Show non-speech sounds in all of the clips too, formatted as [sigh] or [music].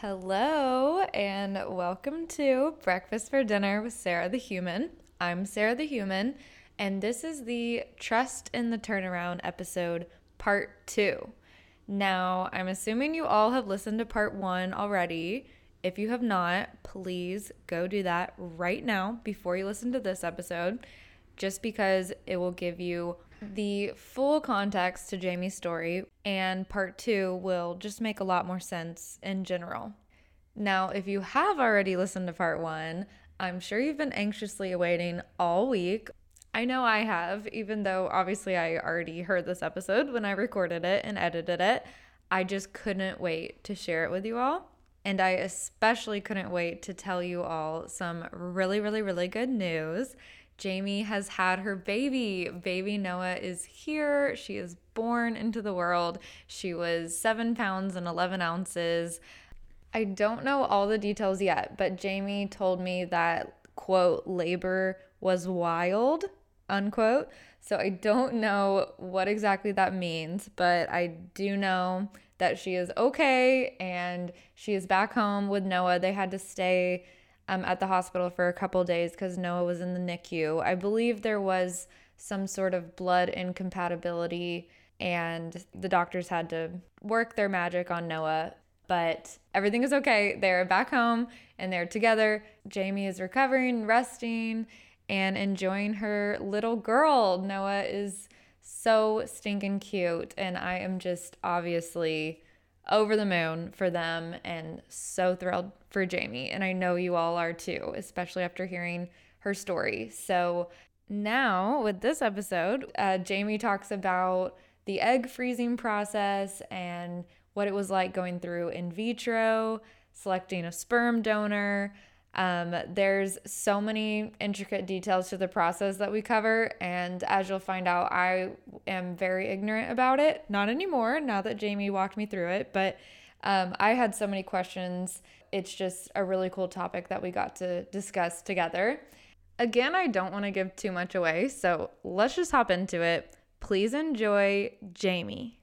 Hello, and welcome to Breakfast for Dinner with Sarah the Human. I'm Sarah the Human, and this is the Trust in the Turnaround episode, part two. Now, I'm assuming you all have listened to part one already. If you have not, please go do that right now before you listen to this episode, just because it will give you the full context to Jamie's story, and part two will just make a lot more sense in general. Now, if you have already listened to part one, I'm sure you've been anxiously awaiting all week. I know I have, even though obviously I already heard this episode when I recorded it and edited it. I just couldn't wait to share it with you all. And I especially couldn't wait to tell you all some really, really, really good news. Jamie has had her baby. Baby Noah is here. She is born into the world. She was seven pounds and 11 ounces. I don't know all the details yet, but Jamie told me that, quote, labor was wild, unquote. So I don't know what exactly that means, but I do know that she is okay and she is back home with Noah. They had to stay um, at the hospital for a couple days because Noah was in the NICU. I believe there was some sort of blood incompatibility, and the doctors had to work their magic on Noah. But everything is okay. They're back home and they're together. Jamie is recovering, resting, and enjoying her little girl. Noah is so stinking cute, and I am just obviously over the moon for them and so thrilled for Jamie. And I know you all are too, especially after hearing her story. So now with this episode, uh, Jamie talks about the egg freezing process and what it was like going through in vitro, selecting a sperm donor, um, there's so many intricate details to the process that we cover, and as you'll find out, I am very ignorant about it. Not anymore, now that Jamie walked me through it, but um, I had so many questions. It's just a really cool topic that we got to discuss together. Again, I don't want to give too much away, so let's just hop into it. Please enjoy Jamie.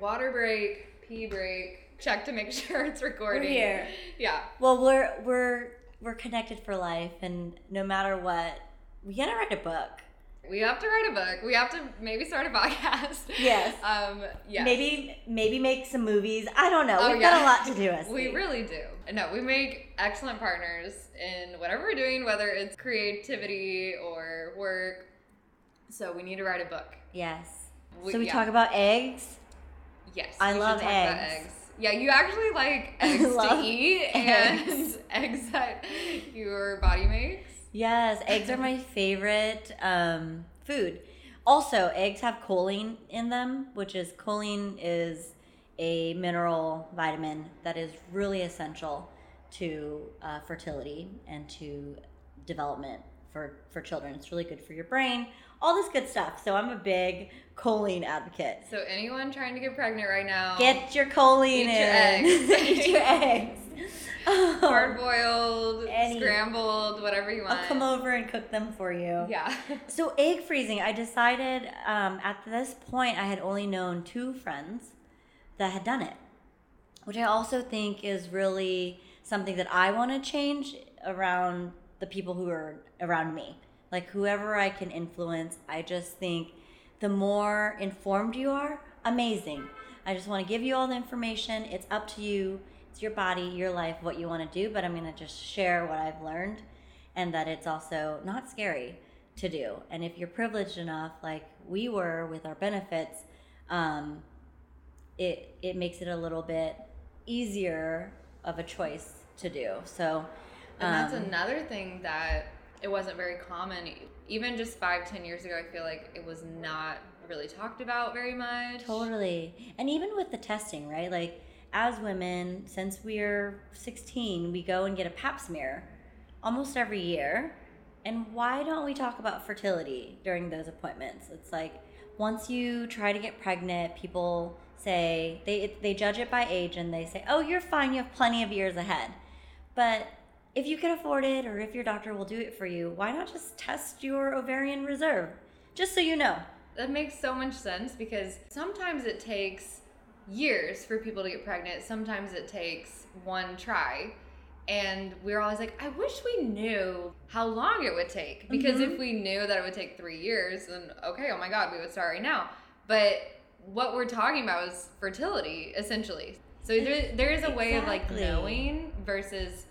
Water break, pee break check to make [laughs] sure it's recording. We're here. Yeah. Well, we're we're we're connected for life, and no matter what, we gotta write a book. We have to write a book. We have to maybe start a [laughs] podcast. Yes. Um. Yeah. Maybe maybe make some movies. I don't know. Oh, We've yeah. got a lot to do. Us. [laughs] we really do. No, we make excellent partners in whatever we're doing, whether it's creativity or work. So we need to write a book. Yes. We, so we yeah. talk about eggs. Yes. I love eggs. eggs. Yeah, you actually like [laughs] eggs to eat [laughs] and [laughs] eggs that your body makes. Yes, eggs are my favorite um, food. Also, eggs have choline in them, which is choline is a mineral vitamin that is really essential to uh, fertility and to development for for children. It's really good for your brain, all this good stuff. So I'm a big choline advocate. So anyone trying to get pregnant right now, get your choline eat in. Your eggs. [laughs] eat your eggs. [laughs] Hard boiled, scrambled, whatever you want. I'll come over and cook them for you. Yeah. [laughs] so egg freezing, I decided um, at this point I had only known two friends that had done it, which I also think is really something that I want to change around the people who are around me. Like whoever I can influence, I just think the more informed you are, amazing. I just want to give you all the information. It's up to you. It's your body, your life, what you want to do, but I'm going to just share what I've learned and that it's also not scary to do. And if you're privileged enough, like we were with our benefits, um, it it makes it a little bit easier of a choice to do. So and that's um, another thing that it wasn't very common. Even just five, ten years ago, I feel like it was not really talked about very much. Totally. And even with the testing, right? Like, as women, since we're 16, we go and get a pap smear almost every year. And why don't we talk about fertility during those appointments? It's like once you try to get pregnant, people say they they judge it by age and they say, "Oh, you're fine. You have plenty of years ahead." But if you can afford it or if your doctor will do it for you, why not just test your ovarian reserve? Just so you know. That makes so much sense because sometimes it takes years for people to get pregnant. Sometimes it takes one try. And we are always like, I wish we knew how long it would take. Because Mhm. if we knew that it would take three years, then okay, oh my God, we would start right now. But what we're talking about is fertility, essentially. So there, there is a way of like knowing versus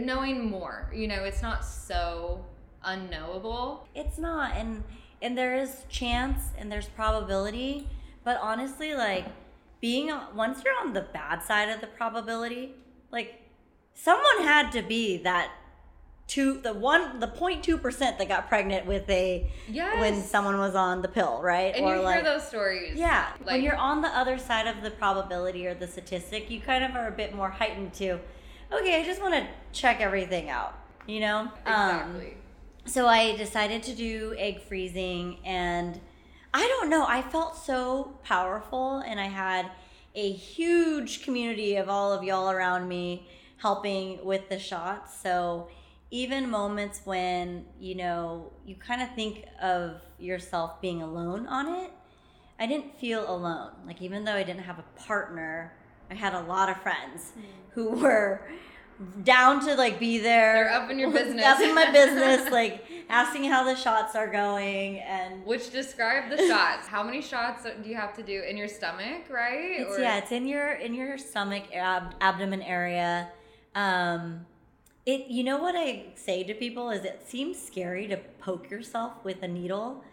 knowing more. You know, it's not so unknowable. It's not, and and there is chance and there's probability, but honestly, like being once you're on the bad side of the probability, like someone had to be that two the one the 0.2 percent that got pregnant with a Yes. when someone was on the pill, right? and you hear those stories. Yeah, Like, when you're on the other side of the probability or the statistic, you kind of are a bit more heightened to, okay, I just want to check everything out, you know? Um, exactly. so I decided to do egg freezing, and I don't know, I felt so powerful, and I had a huge community of all of y'all around me helping with the shots. So even moments when, you know, you kind of think of yourself being alone on it, I didn't feel alone. Like, even though I didn't have a partner, I had a lot of friends who were down to like be there. They're up in your business. [laughs] up in my business, [laughs] like asking how the shots are going. And Which describe the shots. How many shots do you have to do in your stomach, right? it's, Or- yeah, it's in your in your stomach, ab- abdomen area. Um, it you know what I say to people is it seems scary to poke yourself with a needle,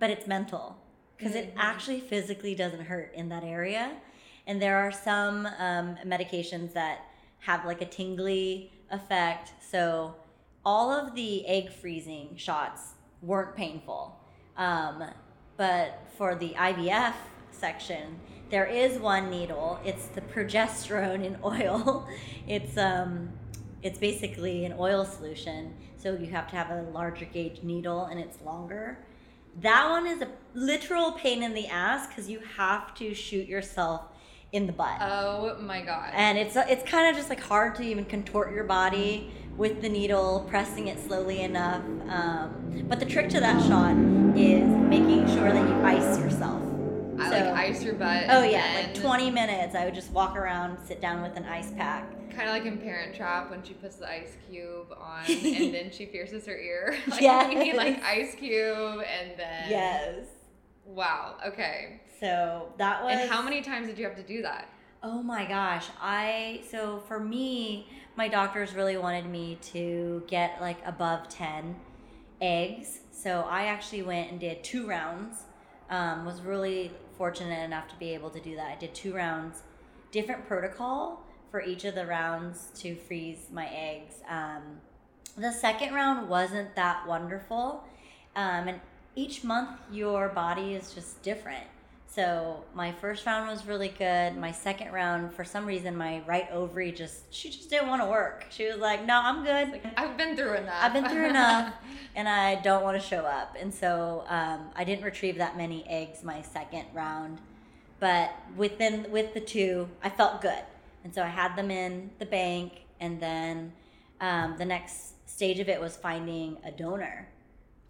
but it's mental because it Mhm. actually physically doesn't hurt in that area. And there are some um, medications that have like a tingly effect. So all of the egg freezing shots weren't painful. Um, but for the IVF section, there is one needle. It's the progesterone in [laughs] oil. It's um, it's basically an oil solution. So you have to have a larger gauge needle, and it's longer. That one is a literal pain in the ass because you have to shoot yourself in the butt Oh my god. and it's it's kind of just like hard to even contort your body with the needle pressing it slowly enough um, but the trick to that shot is making sure that you ice yourself I so- like ice your butt. oh yeah like 20 minutes i would just walk around sit down with an ice pack Kind of like in Parent Trap when she puts the ice cube on [laughs] and then she pierces her ear. [laughs] Like Yes. we [laughs] need like ice cube and then. yes Wow. Okay. So that was And how many times did you have to do that? Oh my gosh. I so for me, my doctors really wanted me to get like above 10 eggs. So I actually went and did two rounds. Um, was really fortunate enough to be able to do that. I did two rounds, different protocol for each of the rounds to freeze my eggs. Um, the second round wasn't that wonderful. Um, and each month, your body is just different. So my first round was really good. My second round, for some reason, my right ovary just she just didn't want to work. She was like, "No, I'm good. I've been through enough. I've been through enough, [laughs] and I don't want to show up." And so um, I didn't retrieve that many eggs my second round, but within with the two, I felt good, and so I had them in the bank. And then um, the next stage of it was finding a donor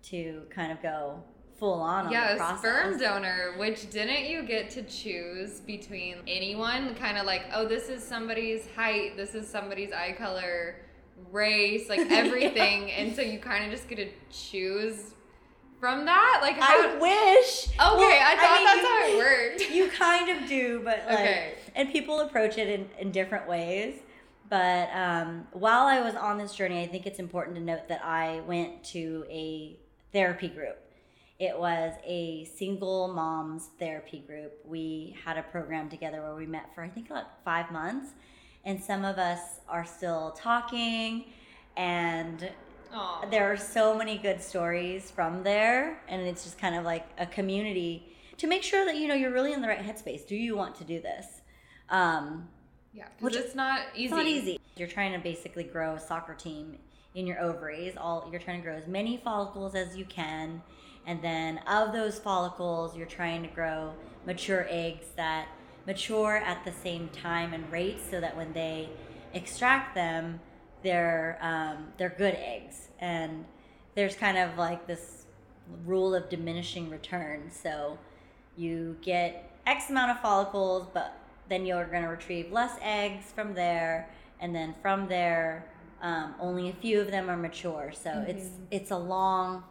to kind of go full on on yeah, a process. sperm donor, which didn't you get to choose between anyone? Kind of like, oh, this is somebody's height, this is somebody's eye color, race, like [laughs] everything. and so you kind of just get to choose from that? Like, how. I wish. Okay, Well, I thought mean, that's you- how it worked. You kind of do, but like, Okay. and people approach it in, in different ways. But um, while I was on this journey, I think it's important to note that I went to a therapy group. It was a single moms therapy group. We had a program together where we met for I think like five months, and some of us are still talking, and Aw. there are so many good stories from there and it's just kind of like a community to make sure that you know you're really in the right headspace do you want to do this um, Yeah, because Which- it's not easy. it's not easy you're trying to basically grow a soccer team in your ovaries all you're trying to grow as many follicles as you can and then of those follicles you're trying to grow mature eggs that mature at the same time and rate so that when they extract them they're um, they're good eggs. And there's kind of like this rule of diminishing returns so you get X amount of follicles, but then you're going to retrieve less eggs from there, and then from there, um, only a few of them are mature. So it's it's a long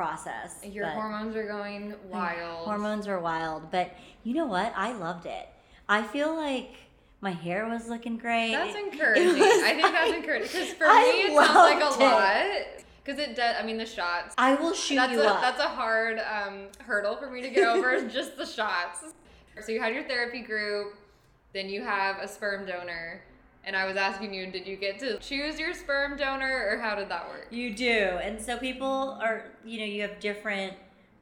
process. Your hormones are going wild. Hormones are wild, but you know what? I loved it. I feel like my hair was looking great. That's encouraging. was I think that's encouraging because for I me it sounds like a it. lot. Because it does. I mean, the shots. I will shoot that's you a, up. That's a hard um, hurdle for me to get over. [laughs] just the shots. So you had your therapy group, then you have a sperm donor, and I was asking you, did you get to choose your sperm donor, or how did that work? You do. And so people are, you know, you have different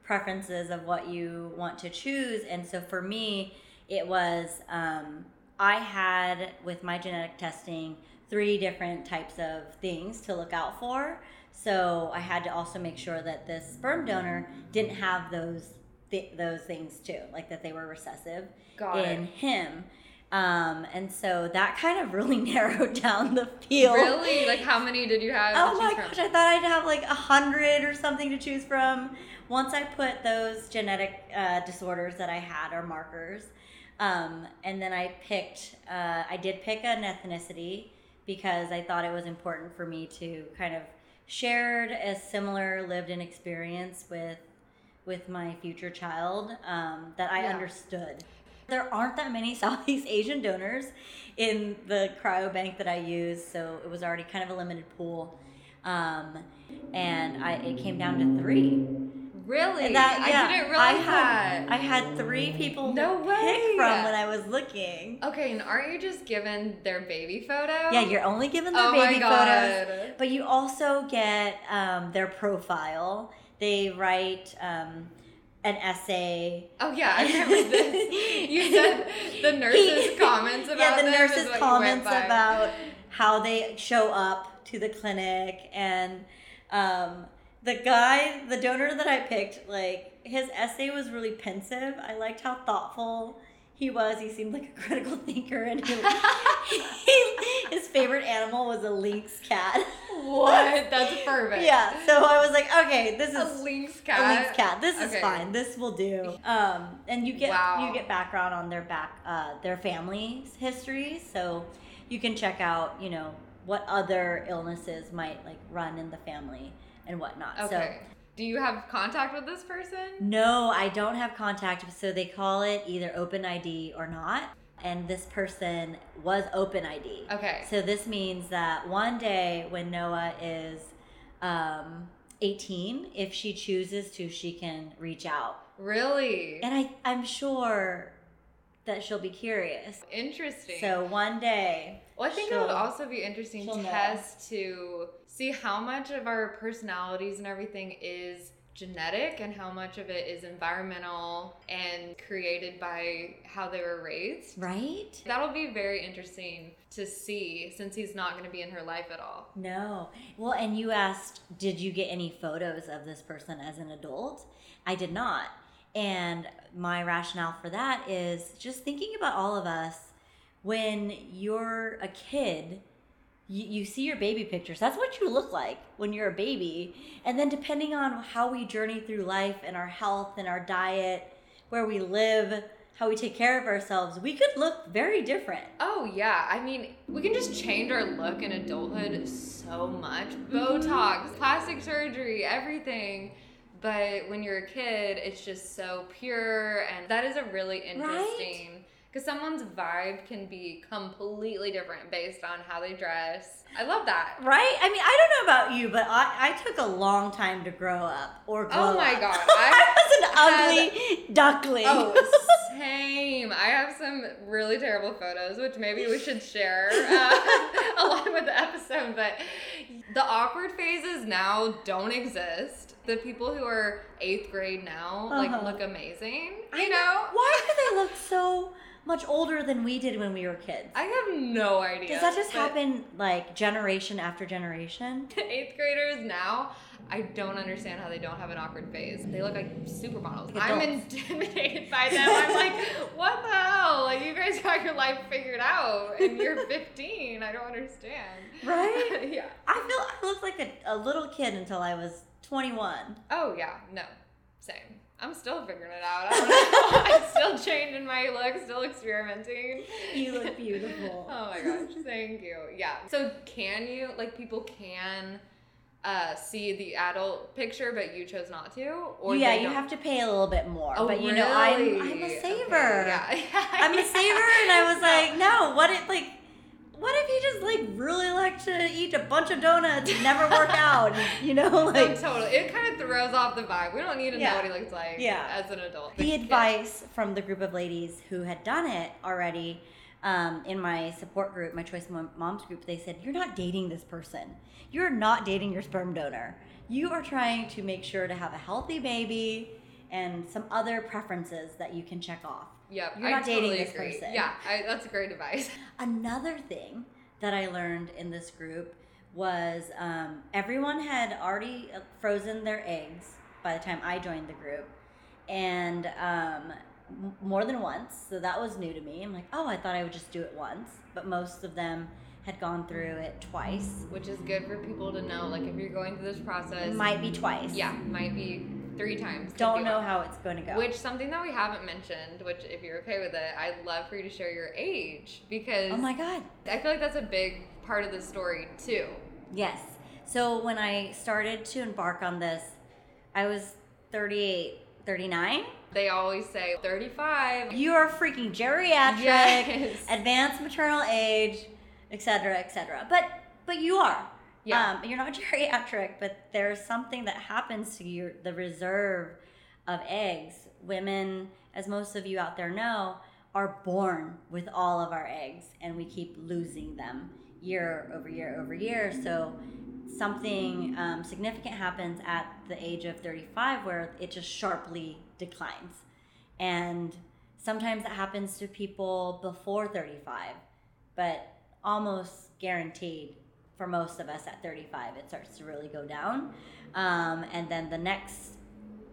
preferences of what you want to choose. And so for me, it was, um, I had with my genetic testing three different types of things to look out for. So I had to also make sure that this sperm donor didn't have those th- those things too, like that they were recessive Got in it. him. Um, and so that kind of really [laughs] narrowed down the field. Really? Like, how many did you have? Oh my gosh, from? I thought I'd have like a hundred or something to choose from. Once I put those genetic uh, disorders that I had or markers, um, and then I picked, uh, I did pick an ethnicity because I thought it was important for me to kind of shared a similar lived-in experience with with my future child um, that I Yeah. understood. There aren't that many [laughs] Southeast Asian donors in the cryobank that I use, so it was already kind of a limited pool. Um, and I it came down to three. Really? That- yeah, I didn't realize I had, that. I had three people No way. pick from when I was looking. Okay, and aren't you just given their baby photo? Yeah, you're only given their Oh baby photos, but you also get um, their profile. They write um, an essay. Oh yeah, I remember this. [laughs] You said the nurses' [laughs] comments about yeah, the nurses' what you went comments about how they show up to the clinic and um, the guy, the donor that I picked, like his essay was really pensive. I liked how thoughtful he was. He seemed like a [laughs] critical thinker, and he, [laughs] he, his favorite animal was a lynx cat. What? That's [laughs] perfect. Yeah, so I was like, okay, this is A lynx cat. a lynx cat. This is fine. This will do. Um, and you get Wow. you get background on their back uh, their family's history, so you can check out you know what other illnesses might like run in the family and whatnot. Okay. Do you have contact with this person? No, I don't have contact, so they call it either open ID or not. And this person was open ID. Okay. So this means that one day when Noah is um, 18, if she chooses to, she can reach out. Really? And I, I'm sure that she'll be curious. Interesting. So one day, Well, I think it would also be interesting she'll to know. test to see how much of our personalities and everything is genetic and how much of it is environmental and created by how they were raised. right? That'll be very interesting to see since he's not going to be in her life at all. No. Well, and you asked, did you get any photos of this person as an adult? I did not. And my rationale for that is just thinking about all of us when you're a kid. You, you see your baby pictures. That's what you look like when you're a baby. And then, depending on how we journey through life and our health and our diet, where we live, how we take care of ourselves, we could look very different. Oh yeah, I mean, we can just change our look in adulthood so much. Mm-hmm. Botox, plastic surgery, everything. But when you're a kid, it's just so pure and that is a really interesting because someone's vibe can be completely different based on how they dress. I love that. Right? I mean, I don't know about you, but I, I took a long time to grow up or glow Oh my up. God, [laughs] I, I was an ugly duckling. Oh, [laughs] same. I have some really terrible photos, which maybe we should share [laughs] uh, along with the episode. But the awkward phases now don't exist. The people who are eighth grade now like Uh-huh. look amazing. I You know, Why do they look so much older than we did when we were kids? I have no idea. Does that just happen like generation after generation? [laughs] Eighth graders now. I don't understand how they don't have an awkward phase. They look like supermodels. Like I'm intimidated by them. I'm [laughs] like, what the hell? Like, you guys got your life figured out, and you're [laughs] 15. I don't understand. Right? yeah. I feel I looked like a, a little kid until I was 21. Oh yeah. No. Same. I'm still figuring it out. I don't know. [laughs] I'm still changing my look, still experimenting. You look beautiful. [laughs] oh my gosh, thank you. Yeah. So can you like people can uh, see the adult picture, but you chose not to, or yeah, you have to pay a little bit more. Oh, but you know, I'm really? I'm a Okay, saver. Yeah. [laughs] I'm a saver, and I was like, no. What if like, what if you really like to eat a bunch of donuts and never work out? [laughs] You know, No, like totally. It kind of throws off the vibe. We don't need to know what he looks like Yeah. as an adult. the Yeah. advice from the group of ladies who had done it already um, in my support group, my Choice Moms group, they said, You're not dating this person. You're not dating your sperm donor. You are trying to make sure to have a healthy baby and some other preferences that you can check off. Yep. You're I not dating totally this agree. person. Yeah, I, that's great advice. Another thing that I learned in this group was um, everyone had already uh, frozen their eggs by the time I joined the group, and um, more than once. So that was new to me. I'm like, oh, I thought I would just do it once, but most of them had gone through it twice. Which is good for people to know. Like if you're going through this process, Might be twice. yeah, might be three times. Don't know how it's going to go. Which something that we haven't mentioned, which if you're okay with it, I'd love for you to share your age because oh my god. I feel like that's a big part of the story too. Yes. So when I started to embark on this, I was 38, 39. They always say 35. You are freaking geriatric, Yes. advanced maternal age, etc., etc. But but you are. Yeah. Um, you're not [laughs] geriatric, but there's something that happens to your the reserve of eggs. Women, as most of you out there know, are born with all of our eggs, and we keep losing them year over year over year. So something um, significant happens at the age of 35 where it just sharply declines. And sometimes it happens to people before 35, but almost guaranteed for most of us at 35, it starts to really go down. Um, and then the next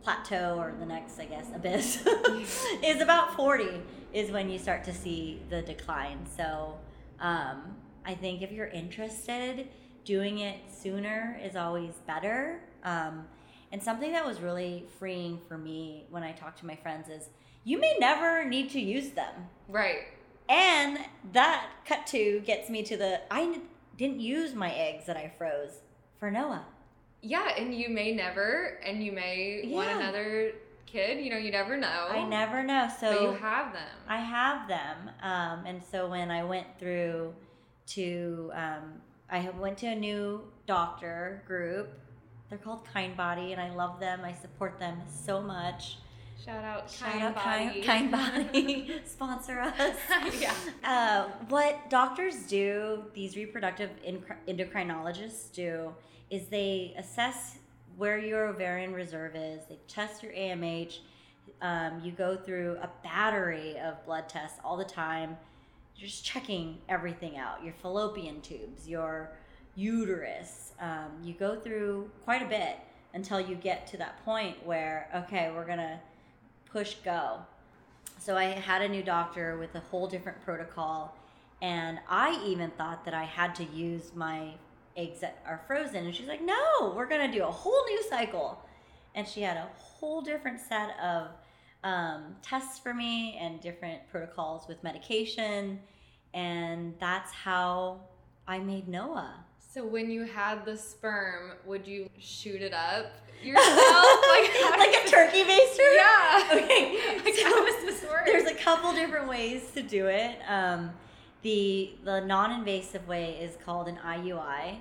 plateau or the next, I guess, abyss [laughs] is about 40 is when you start to see the decline. So um, I think if you're interested, doing it sooner is always better. Um, and something that was really freeing for me when I talk to my friends is you may never need to use them. Right. And that cut to gets me to the I didn't use my eggs that I froze for Noah. Yeah, and you may never, and you may want another kid. You know, you never know. I never know. So But you have them. I have them, um, and so when I went through to, um, I went to a new doctor group. They're called Kindbody, and I love them. I support them so much. Shout out, Shout kind out body. Kind, [laughs] kind Body, [laughs] sponsor us. [laughs] Yeah. Uh, what doctors do, these reproductive endocrinologists do, is they assess where your ovarian reserve is. They test your AMH. Um, you go through a battery of blood tests all the time. You're just checking everything out your fallopian tubes, your uterus. Um, you go through quite a bit until you get to that point where, okay, we're going to push go. So I had a new doctor with a whole different protocol, and I even thought that I had to use my eggs that are frozen. And she's like, "No, we're gonna do a whole new cycle." And she had a whole different set of um, tests for me and different protocols with medication, and that's how I made Noah. So when you had the sperm, would you shoot it up yourself? [laughs] like, like a turkey baster. Yeah. [laughs] Okay. [laughs] Like, so- how does this work? There's a couple different ways to do it. Um, the the non-invasive way is called an IUI,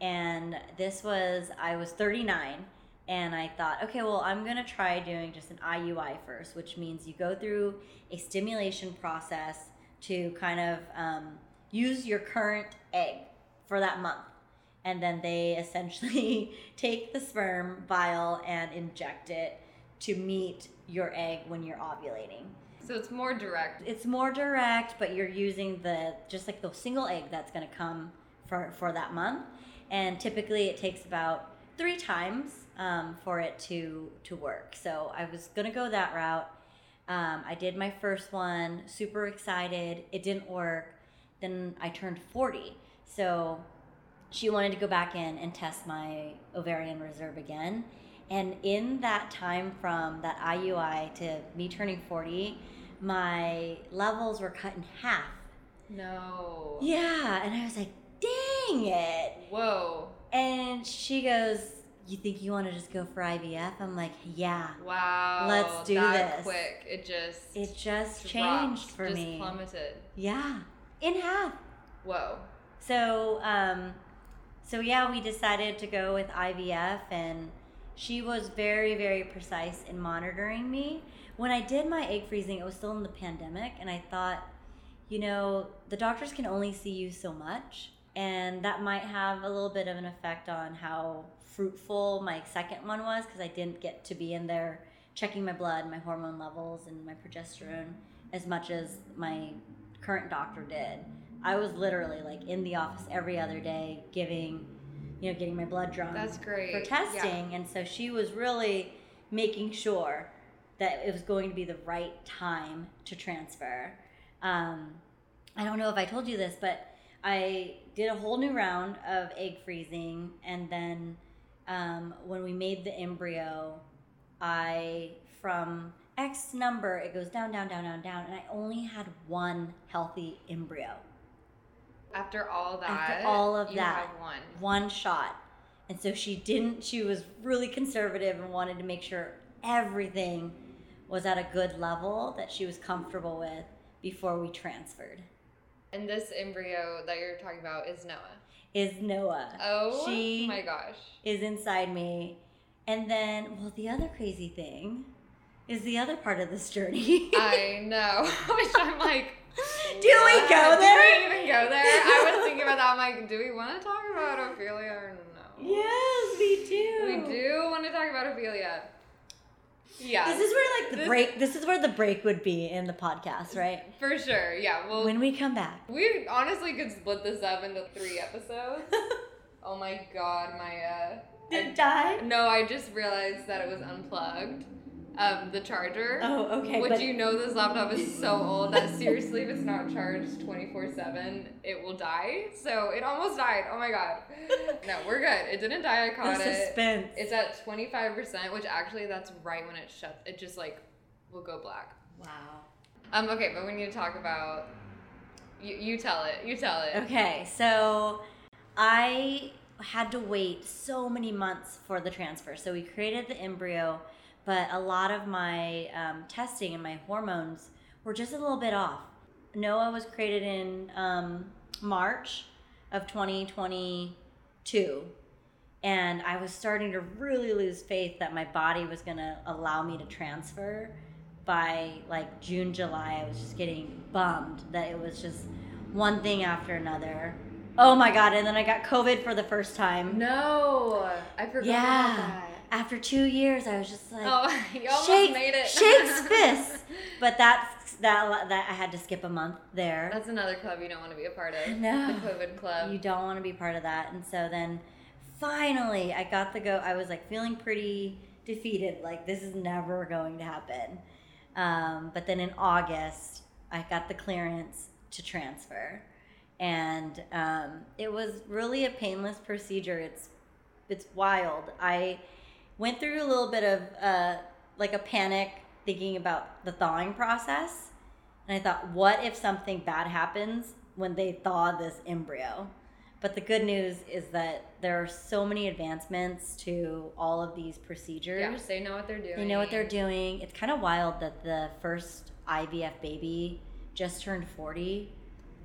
and this was I was 39, and I thought, okay, well, I'm gonna try doing just an IUI first, which means you go through a stimulation process to kind of um, use your current egg for that month. And then they [laughs] essentially take the sperm vial and inject it to meet your egg when you're ovulating. so it's more direct. It's more direct, but you're using the just like the single egg that's going to come for for that month, and typically it takes about three times um, for it to to work. So I was going to go that route. Um, I did my first one, super excited. It didn't work. Then I turned 40, so she wanted to go back in and test my ovarian reserve again. And in that time from that IUI to me turning 40, my levels were cut in half. No. Yeah. And I was like, dang it. Whoa. And she goes, You think you want to just go for IVF? I'm like, Yeah. Wow. Let's do that this. quick. It just It just dropped, changed for just me. plummeted. Yeah. In half. Whoa. So, um, so yeah, we decided to go with IVF, and she was very, very precise in monitoring me. When I did my egg freezing, it was still in the pandemic, and I thought, you know, the doctors can only see you so much, and that might have a little bit of an effect on how fruitful my second one was because I didn't get to be in there checking my blood, my hormone levels, and my progesterone as much as my current doctor did. I was literally like in the office every other day giving, you know, getting my blood drawn That's great. for Yeah. testing. And so she was really making sure that it was going to be the right time to transfer. Um, I don't know if I told you this, but I did a whole new round of egg freezing. And then um, when we made the embryo, I, from X number, it goes down, down, down, down, down. And I only had one healthy embryo. After all that, After all of that. one. one shot. And so she didn't, she was really conservative and wanted to make sure everything was at a good level that she was comfortable with before we transferred. And this embryo that you're talking about is Noah. Is Noah. Oh She- my gosh. Is inside me. And then, well, the other crazy thing is the other part of this journey. I know. [laughs] Which I'm like, [laughs] Do we go Do we even go there? I was thinking about that. I'm like, do we want to talk about Ophelia or no? yes, we do. We do want to talk about Ophelia. Yeah. This is where like the This- break. This is where the break would be in the podcast, right? for sure. Yeah. Well, When we come back. we honestly could split this up into three episodes. [laughs] oh my god, my uh. Did it die? No, I just realized that it was unplugged. Um, the charger. Oh, okay. Would but- you know this laptop is so old that seriously, if it's not charged 24 7, it will die? So it almost died. Oh my god. No, we're good. It didn't die. I caught the it. suspense. It's at 25%, which actually that's right when it shuts. It just like will go black. wow. Um, okay, but we need to talk about. You, you tell it. You tell it. Okay, so I had to wait so many months for the transfer. So we created the embryo, but a lot of my um, testing and my hormones were just a little bit off. Noah was created in um, March of 2022. And I was starting to really lose faith that my body was going to allow me to transfer by like June, July. I was just getting bummed that it was just one thing after another. Oh my God. And then I got COVID for the first time. No, I forgot Yeah. After two years, I was just like, Oh, [laughs] you almost shake, made it. [laughs] shakes [laughs] fists. But that's that. That I had to skip a month there. That's another club you don't want to be a part of. No. The COVID club. You don't want to be part of that. And so then finally I got the go. I was like feeling pretty defeated. Like this is never going to happen. Um, but then in August, I got the clearance to transfer. And um, it was really a painless procedure. It's it's wild. I went through a little bit of uh, like a panic thinking about the thawing process. And I thought, what if something bad happens when they thaw this embryo? But the good news is that there are so many advancements to all of these procedures. yeah, they know what they're doing. They know what they're doing. It's kind of wild that the first IVF baby just turned 40.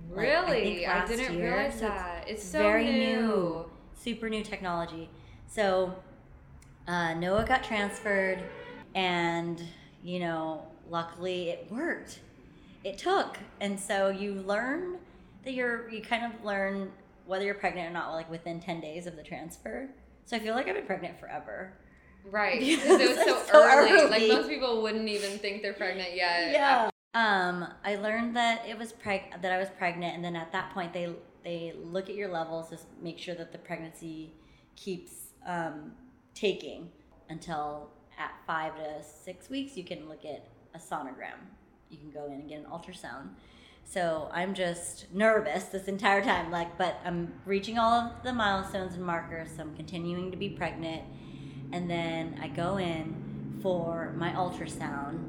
like, I Really? I, didn't year. realize So it's that. It's so very new. new. super new technology. So uh, Noah got transferred, and you know, luckily it worked. It took, and so you learn that you're you kind of learn whether you're pregnant or not, like within ten days of the transfer. So I feel like I've been pregnant forever. Right. [laughs] Because it was so, so early. Like most people wouldn't even think they're pregnant yet. yeah. Um, I learned that it was preg- that I was pregnant, and then at that point they they look at your levels, just make sure that the pregnancy keeps um, taking until at five to six weeks. You can look at a sonogram. You can go in and get an ultrasound. So I'm just nervous this entire time, like, but I'm reaching all of the milestones and markers. So I'm continuing to be pregnant, and then I go in for my ultrasound,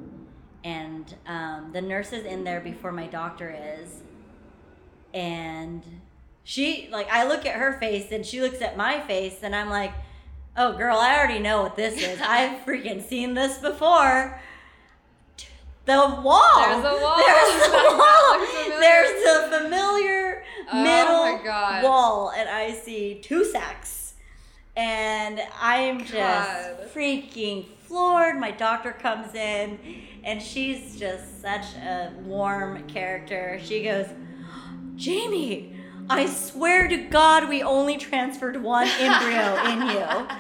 and um, the nurse is in there before my doctor is, and she like I look at her face and she looks at my face, and I'm like, "Oh, girl, I already know what this is. I've [laughs] freaking seen this before." The wall. There's a wall. There's [laughs] the wall. familiar. There's the familiar Oh middle God. wall, and I see two sacks, and I'm just God. freaking floored. My doctor comes in, and she's just such a warm character. She goes, Jamie, I swear to God, we only transferred one embryo in you. [laughs]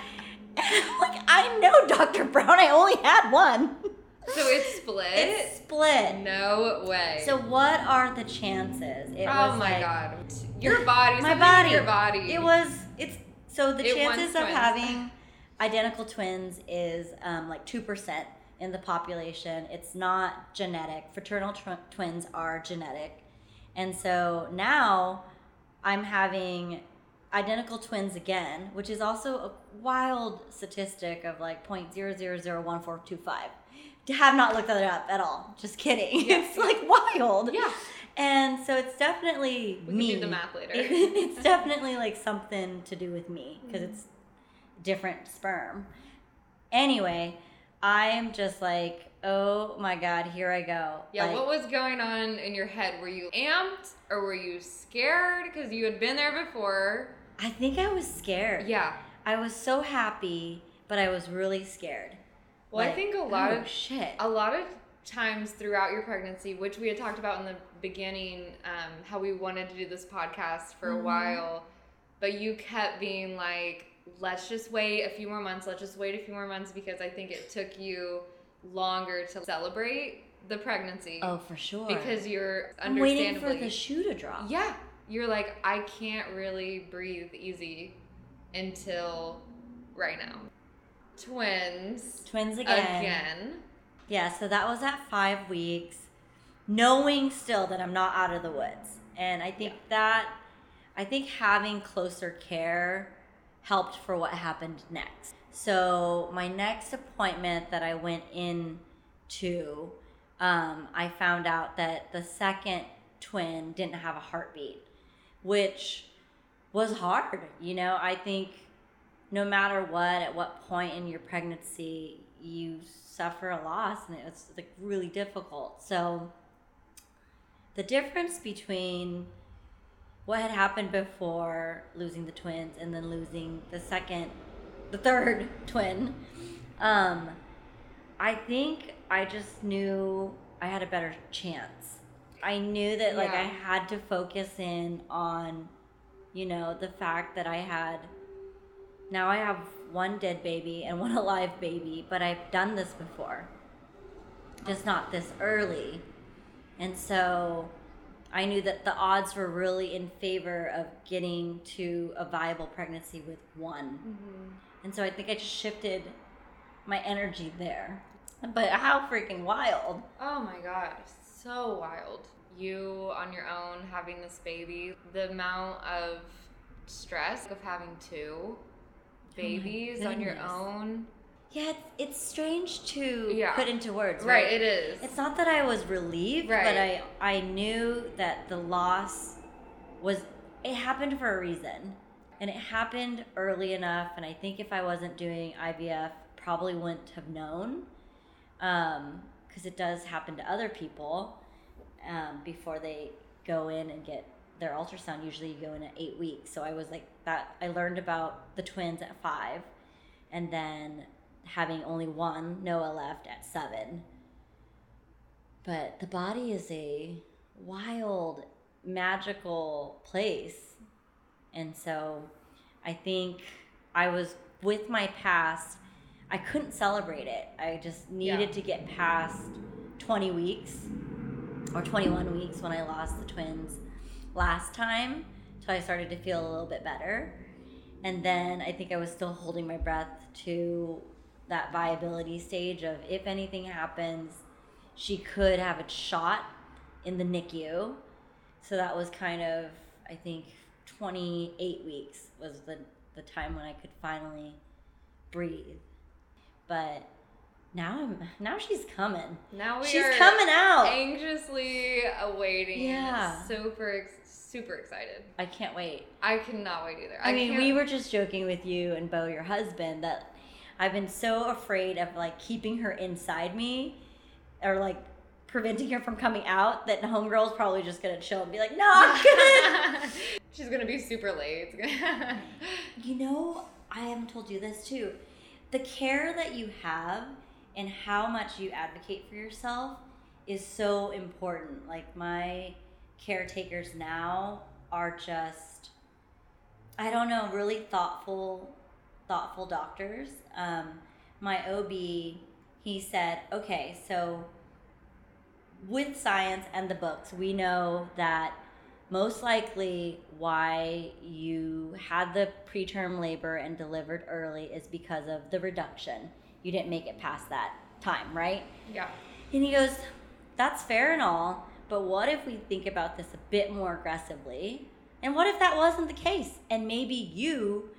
Like, I know, Dr. Brown, I only had one. So it's split? It's split. no way. So what are the chances? It oh my like- god. Your body. My body. Your body. It was. It's so the It chances of twins. having identical twins is um, like two percent in the population. It's not genetic. Fraternal tw- twins are genetic, and so now I'm having identical twins again, which is also a wild statistic of like point zero zero zero one four two five. Have not looked that up at all. Just kidding. Yeah, [laughs] it's yeah. like wild. Yeah. And so it's definitely We can me. do the math later. It- [laughs] it's definitely like something to do with me because Mm-hmm. it's different sperm. Anyway, I am just like, oh my god, here I go. Yeah, Like, what was going on in your head? Were you amped or were you scared because you had been there before? I think I was scared. Yeah. I was so happy, but I was really scared. Well, I think a lot oh, of shit. a lot of times throughout your pregnancy, which we had talked about in the beginning, um, how we wanted to do this podcast for Mm-hmm. a while, but you kept being like, let's just wait a few more months, let's just wait a few more months because I think it took you longer to celebrate the pregnancy. Oh, for sure. Because you're waiting for the shoe to drop. Yeah. You're like, I can't really breathe easy until right now. Twins. Twins again. Again. Yeah, so that was at five weeks, knowing still that I'm not out of the woods. And I think that, I think having closer care helped for what happened next. So, my next appointment that I went in to, um, I found out that the second twin didn't have a heartbeat, which was hard. You know, I think no matter what, at what point in your pregnancy, you suffer a loss and it's like really difficult. So, the difference between what had happened before losing the twins and then losing the second, the third [laughs] twin, um, I think I just knew I had a better chance. I knew that like I had to focus in on, you know, the fact that I had now I have one dead baby and [laughs] one alive baby, but I've done this before. Just not this early. And so I knew that the odds were really in favor of getting to a viable pregnancy with one. And so I think I just shifted my energy there. But how freaking wild. Oh my god, so wild. You on your own having this baby, the amount of stress of having two oh babies on your own. Yeah, it's, it's strange to Yeah. put into words. Right, Right, it is. It's not that I was relieved, but I I knew that the loss was it happened for a reason. And it happened early enough and I think if I wasn't doing IVF, probably wouldn't have known. Um because it does happen to other people um, before they go in and get their ultrasound. Usually you go in at 8 weeks. So I was like that I learned about the twins at 5 and then having only one Noah left at seven. But the body is a wild, magical place. And so I think I was with my past, I couldn't celebrate it. I just needed Yeah. to get past 20 weeks or 21 weeks when I lost the twins last time. So I started to feel a little bit better. And then I think I was still holding my breath to that viability stage of if anything happens, she could have a shot in the NICU. So that was kind of, I think, 28 weeks was the, the time when I could finally breathe. but now I'm now she's coming. Now we she's are coming out. anxiously awaiting. Yeah. Super, super excited. I can't wait. I cannot wait either. I, mean, can't- we were just joking with you and Bo, your husband, that I've been so afraid of like keeping her inside me or like preventing her from coming out that the homegirl's probably just gonna chill and be like, no, I'm [laughs] good. [laughs] She's gonna be super late. [laughs] You know, I haven't told you this too. The care that you have and how much you advocate for yourself is so important. Like my caretakers now are just I don't know, really thoughtful thoughtful doctors. Um, my OB, he said, okay, so with science and the books, we know that most likely why you had the preterm labor and delivered early is because of the reduction. You didn't make it past that time, right? yeah. And he goes, That's fair and all, but what if we think about this a bit more aggressively? And what if that wasn't the case? And maybe you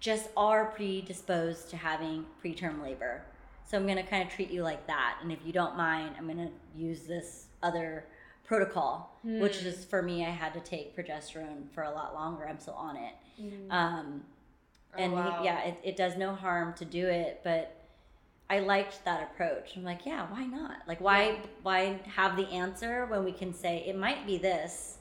just are predisposed to having preterm labor. So I'm gonna kind of treat you like that. And if you don't mind, I'm gonna use this other protocol, which Hmm. is for me, I had to take progesterone for a lot longer. I'm still on it. Um, Oh, and he- yeah, it, it does no harm to do it, but I liked that approach. I'm like, yeah, why not? Like, why Yeah. why have the answer when we can say it might be this?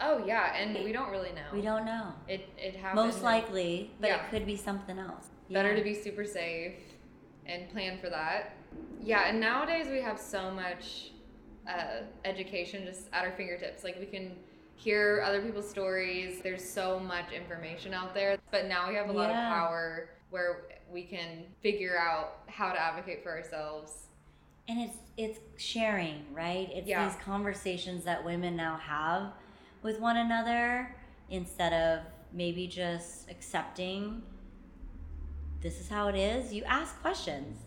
Oh yeah, and we don't really know. We don't know. It it happens. Most likely, but Yeah. it could be something else. better to be super safe and plan for that. Yeah, and nowadays we have so much uh, education just at our fingertips. Like we can hear other people's stories. There's so much information out there, but now we have a lot of power where we can figure out how to advocate for ourselves. and it's it's sharing, right? It's Yeah. these conversations that women now have with one another instead of maybe just accepting this is how it is. You ask questions.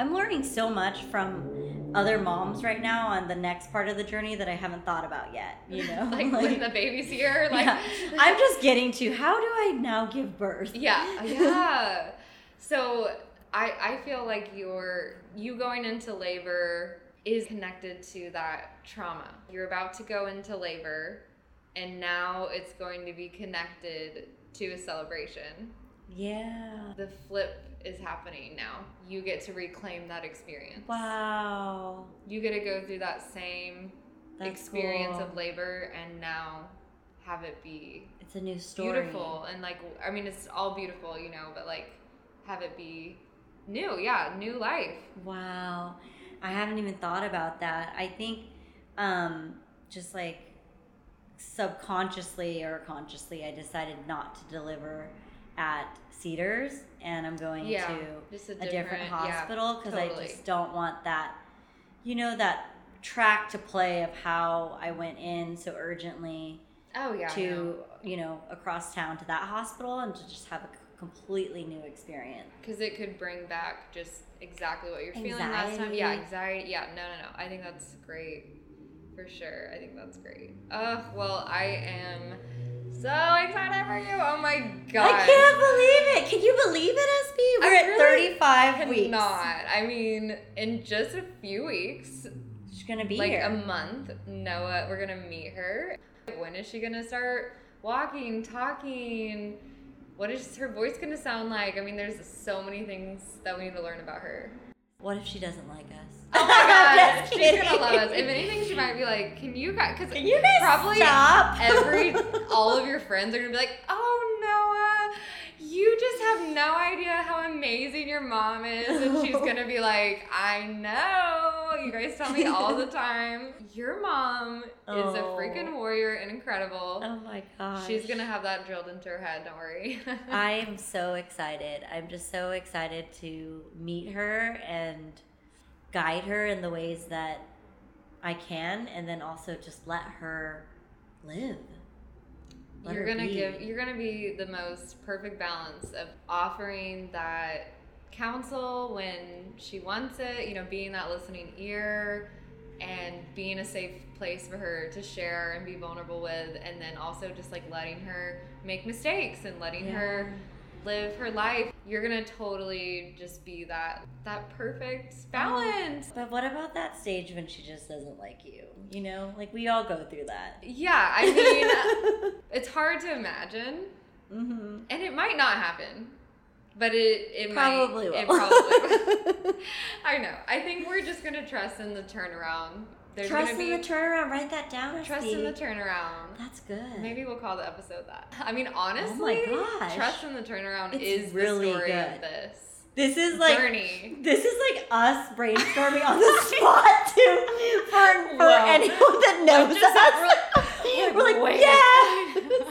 I'm learning so much from other moms right now on the next part of the journey that I haven't thought about yet. You [laughs] know, like when the baby's here, [laughs] like yeah. I'm just getting to how do I now give birth? Yeah, uh, yeah. [laughs] So I I feel like your you going into labor is connected to that trauma. You're about to go into labor and now it's going to be connected to a celebration. Yeah. The flip is happening now. You get to reclaim that experience. Wow. You get to go through that same That's experience cool. of labor and now have it be It's a new story. beautiful and like i mean it's all beautiful you know but like have it be new yeah new life Wow. I haven't even thought about that. I think um just like subconsciously or consciously I decided not to deliver at Cedars and I'm going Yeah, to a a different, different- hospital because totally. I just don't want that you know that track to play of how I went in so urgently oh yeah to you know across town to that hospital and to just have a completely new experience. because it could bring back just exactly what you're feeling last time yeah Anxiety. anxiety yeah no no no i think that's great for sure i think that's great uh well i am so excited for you oh my god I can't believe it. Can you believe it, SB? We're I at really 35 weeks. not i mean in just a few weeks She's gonna be like here. a month. Noah, we're gonna meet her. When is she gonna start walking, talking? What is her voice gonna sound like? I mean, there's so many things that we need to learn about her. What if she doesn't like us? Oh my [laughs] god, she's gonna love us. If anything, she might be like, "Can you guys?" Because you guys probably stop? every [laughs] all of your friends are gonna be like, "Oh Noah, you just have no idea how amazing your mom is," and she's gonna be like, "I know. You guys tell me all the [laughs] time. Your mom is a Oh. freaking warrior and incredible. Oh my gosh. She's gonna have that drilled into her head. Don't worry." [laughs] I am so excited. I'm just so excited to meet her and guide her in the ways that I can, and then also just let her live. Let you're her gonna be. give you're gonna be the most perfect balance of offering that counsel when she wants it you know being that listening ear and being a safe place for her to share and be vulnerable with and then also just like letting her make mistakes and letting her live her life, you're gonna totally just be that that perfect balance. But what about that stage when she just doesn't like you? You know, like we all go through that. Yeah, I mean, [laughs] it's hard to imagine, Mm-hmm. and it might not happen, but it it Probably might, will. It probably. will. [laughs] I know. I think we're just gonna trust in the turnaround. There's Trust gonna in the turnaround. Write that down. trust in the turnaround. That's good. Maybe we'll call the episode that. I mean, oh honestly, gosh. trust in the turnaround It's is really the story good. of this This is like journey. this is like us brainstorming on [laughs] the spot too for, for Whoa. anyone that knows us. we're like- [laughs] We're like, wait. yeah.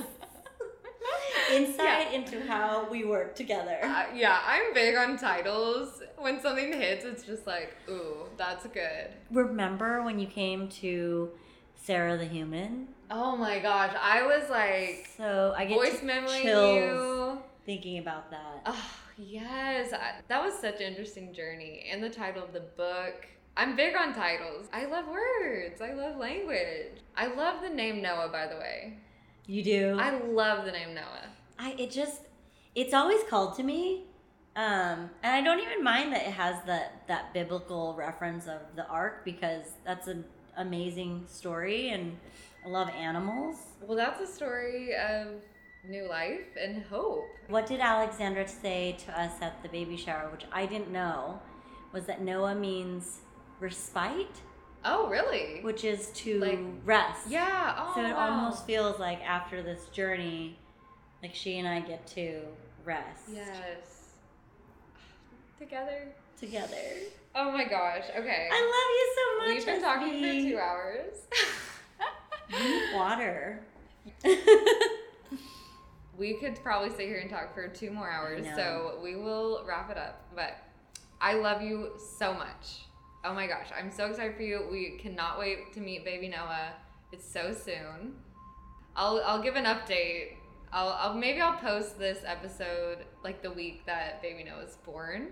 Insight Yeah. into how we work together. Uh, yeah, I'm big on titles. When something hits, it's just like, ooh, that's good. Remember when you came to Sarah the Human? Oh my gosh, I was like So I get voice to you. thinking about that. Oh yes, I, that was such an interesting journey. And the title of the book. I'm big on titles. I love words. I love language. I love the name Noah, by the way. You do. I love the name Noah. I it just it's always called to me. Um, and I don't even mind that it has that that biblical reference of the ark because that's an amazing story and I love animals. Well, that's a story of new life and hope. What did Alexandra say to us at the baby shower, which I didn't know, was that Noah means respite, Oh, really? which is to Like- rest. Yeah. Oh, So it wow. almost feels like after this journey, like she and I get to rest Yes. Together. together. Oh my gosh. Okay. I love you so much. We've been talking for two hours. [laughs] You need water. [laughs] we could probably sit here and talk for two more hours, so we will wrap it up. But I love you so much. Oh my gosh, I'm so excited for you. We cannot wait to meet baby Noah. It's so soon. I'll I'll give an update. I'll, I'll maybe I'll post this episode like the week that baby Noah's born.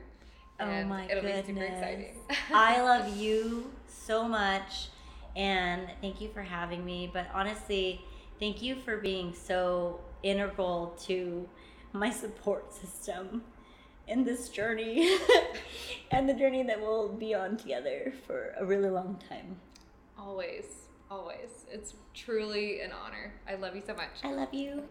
Oh and my it'll goodness. be super exciting. [laughs] I love you so much and thank you for having me. But honestly, thank you for being so integral to my support system in this journey [laughs] and the journey that we'll be on together for a really long time. always, always. It's truly an honor. I love you so much. I love you.